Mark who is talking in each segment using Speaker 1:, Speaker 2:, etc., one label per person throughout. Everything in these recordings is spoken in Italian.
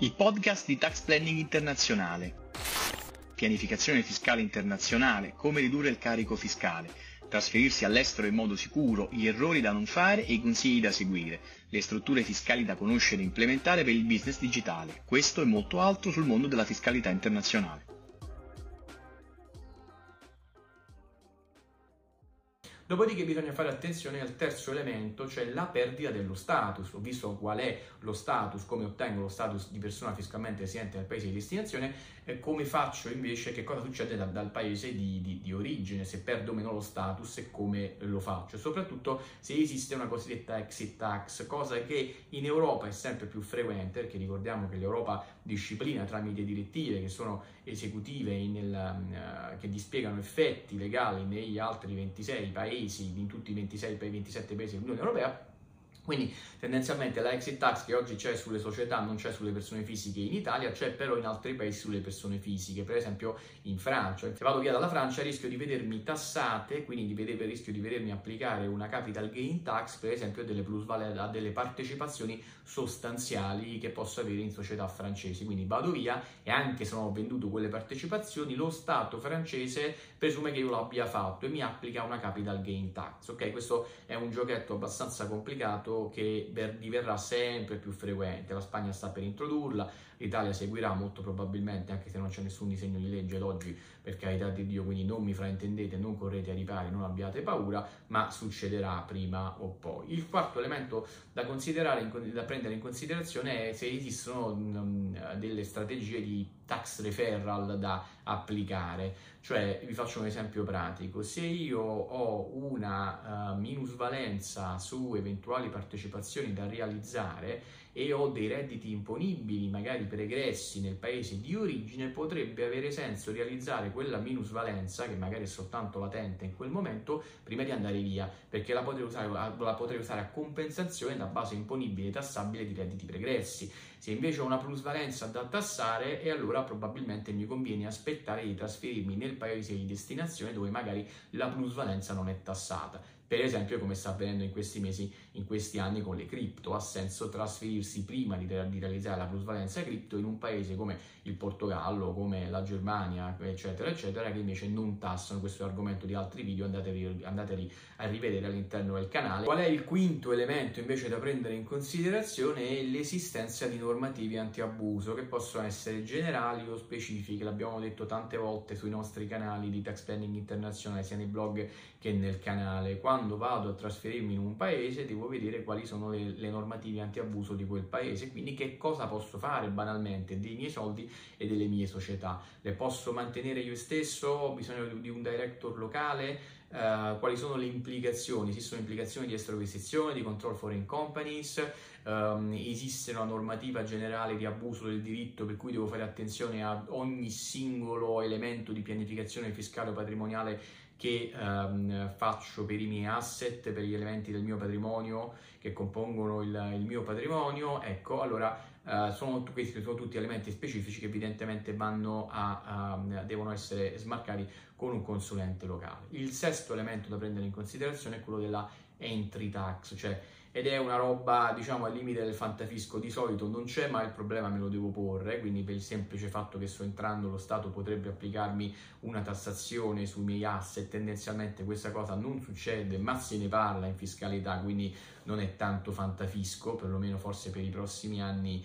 Speaker 1: il podcast di Tax Planning Internazionale. Pianificazione fiscale internazionale, come ridurre il carico fiscale, trasferirsi all'estero in modo sicuro, gli errori da non fare e i consigli da seguire, le strutture fiscali da conoscere e implementare per il business digitale. Questo e molto altro sul mondo della fiscalità internazionale.
Speaker 2: Dopodiché bisogna fare attenzione al terzo elemento, cioè la perdita dello status. Ho visto qual è lo status, come ottengo lo status di persona fiscalmente residente nel paese di destinazione, eh, come faccio invece, che cosa succede da, dal paese di, di, di, origine, se perdo o meno lo status e come lo faccio. Soprattutto se esiste una cosiddetta exit tax, cosa che in Europa è sempre più frequente, perché ricordiamo che l'Europa disciplina tramite direttive che sono esecutive nel, uh, che dispiegano effetti legali negli altri 26 paesi paesi, in tutti i 26, 27 paesi dell'Unione Europea, quindi tendenzialmente la exit tax che oggi c'è sulle società non c'è sulle persone fisiche in Italia, c'è però in altri paesi sulle persone fisiche, per esempio in Francia. Se vado via dalla Francia rischio di vedermi tassate, quindi di vedere, rischio di vedermi applicare una capital gain tax, per esempio delle plusvalenze, a delle partecipazioni sostanziali che posso avere in società francesi. Quindi vado via e anche se non ho venduto quelle partecipazioni, lo Stato francese presume che io l'abbia fatto e mi applica una capital gain tax. Ok, questo è un giochetto abbastanza complicato che diverrà sempre più frequente. La Spagna sta per introdurla, l'Italia seguirà molto probabilmente, anche se non c'è nessun disegno di legge ad oggi, per carità di Dio, quindi non mi fraintendete, non correte ai ripari, non abbiate paura, ma succederà prima o poi. Il quarto elemento da considerare, da prendere in considerazione è se esistono um, delle strategie di tax referral da applicare. Cioè, vi faccio un esempio pratico, se io ho una uh, minusvalenza su eventuali partecipazioni da realizzare e ho dei redditi imponibili, magari pregressi nel paese di origine, potrebbe avere senso realizzare quella minusvalenza, che magari è soltanto latente in quel momento, prima di andare via, perché la potrei usare, la potrei usare a compensazione da base imponibile e tassabile di redditi pregressi. Se invece ho una plusvalenza da tassare, e allora probabilmente mi conviene aspettare di trasferirmi nel paese di destinazione dove magari la plusvalenza non è tassata per esempio come sta avvenendo in questi mesi, in questi anni con le cripto, ha senso trasferirsi prima di, di, realizzare la plusvalenza cripto in un paese come il Portogallo, come la Germania, eccetera, eccetera, che invece non tassano, questo argomento di altri video, andatevi, andatevi a rivedere all'interno del canale. Qual è il quinto elemento invece da prendere in considerazione? È l'esistenza di normativi anti-abuso che possono essere generali o specifiche, l'abbiamo detto tante volte sui nostri canali di tax planning internazionale, sia nei blog che nel canale. Quando quando vado a trasferirmi in un paese devo vedere quali sono le, le normative anti-abuso di quel paese, quindi che cosa posso fare banalmente dei miei soldi e delle mie società. Le posso mantenere io stesso? Ho bisogno di un director locale? Uh, quali sono le implicazioni? Esistono implicazioni di estrovestizione, di control foreign companies, um, esiste una normativa generale di abuso del diritto per cui devo fare attenzione a ogni singolo elemento di pianificazione fiscale o patrimoniale che um, faccio per i miei asset, per gli elementi del mio patrimonio che compongono il, il mio patrimonio, ecco, allora uh, sono, questi sono tutti elementi specifici che evidentemente a, a, devono essere smarcati con un consulente locale. Il sesto elemento da prendere in considerazione è quello della entry tax, cioè ed è una roba diciamo al limite del fantafisco di solito non c'è ma il problema me lo devo porre quindi per il semplice fatto che sto entrando lo Stato potrebbe applicarmi una tassazione sui miei asset tendenzialmente questa cosa non succede ma se ne parla in fiscalità quindi non è tanto fantafisco perlomeno forse per i prossimi anni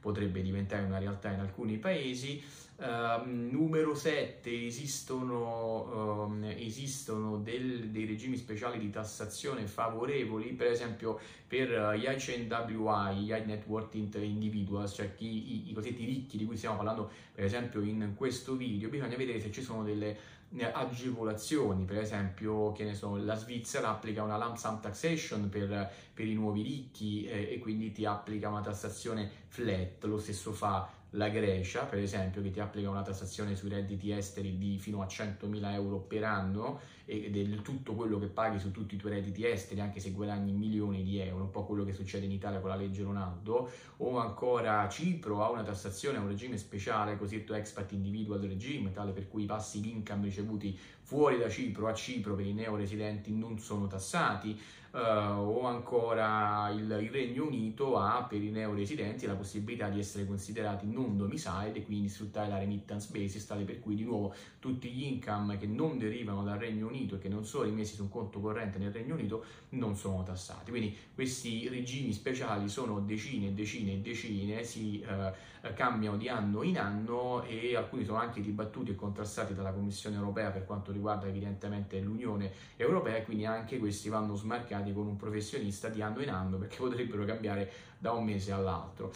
Speaker 2: potrebbe diventare una realtà in alcuni paesi. Uh, numero 7 esistono, um, esistono del, dei regimi speciali di tassazione favorevoli, per esempio per uh, gli HNWI, gli High Net Worth Individuals, cioè chi, i, i cosiddetti ricchi di cui stiamo parlando per esempio in questo video, bisogna vedere se ci sono delle eh, agevolazioni, per esempio che ne so, la Svizzera applica una lump sum taxation per, per i nuovi ricchi eh, e quindi ti applica una tassazione flat, lo stesso fa la Grecia, per esempio, che ti applica una tassazione sui redditi esteri di fino a 100.000 euro per anno e del tutto quello che paghi su tutti i tuoi redditi esteri, anche se guadagni milioni di euro, un po' quello che succede in Italia con la legge Ronaldo, o ancora Cipro ha una tassazione, un regime speciale, cosiddetto expat individual regime, tale per cui i passi income ricevuti fuori da Cipro a Cipro per i neoresidenti non sono tassati. Uh, o ancora il, il, Regno Unito ha per i neoresidenti la possibilità di essere considerati non domicile e quindi sfruttare la remittance basis, tale per cui di nuovo tutti gli income che non derivano dal Regno Unito e che non sono rimessi su un conto corrente nel Regno Unito non sono tassati. Quindi questi regimi speciali sono decine e decine e decine, si uh, cambiano di anno in anno e alcuni sono anche dibattuti e contrastati dalla Commissione europea per quanto riguarda evidentemente l'Unione Europea, quindi anche questi vanno smarcati praticati con un professionista di anno in anno perché potrebbero cambiare da un mese all'altro.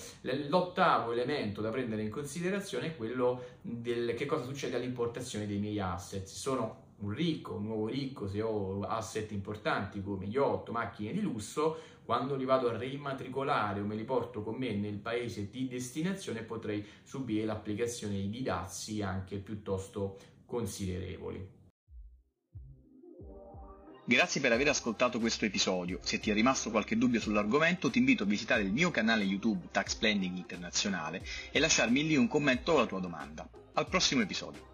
Speaker 2: L'ottavo elemento da prendere in considerazione è quello del che cosa succede all'importazione dei miei asset. Sono un ricco, un nuovo ricco, se ho asset importanti come yacht, macchine di lusso, quando li vado a reimmatricolare o me li porto con me nel paese di destinazione potrei subire l'applicazione di dazi anche piuttosto considerevoli.
Speaker 1: Grazie per aver ascoltato questo episodio. Se ti è rimasto qualche dubbio sull'argomento, ti invito a visitare il mio canale YouTube Tax Planning Internazionale e lasciarmi lì un commento o la tua domanda. Al prossimo episodio.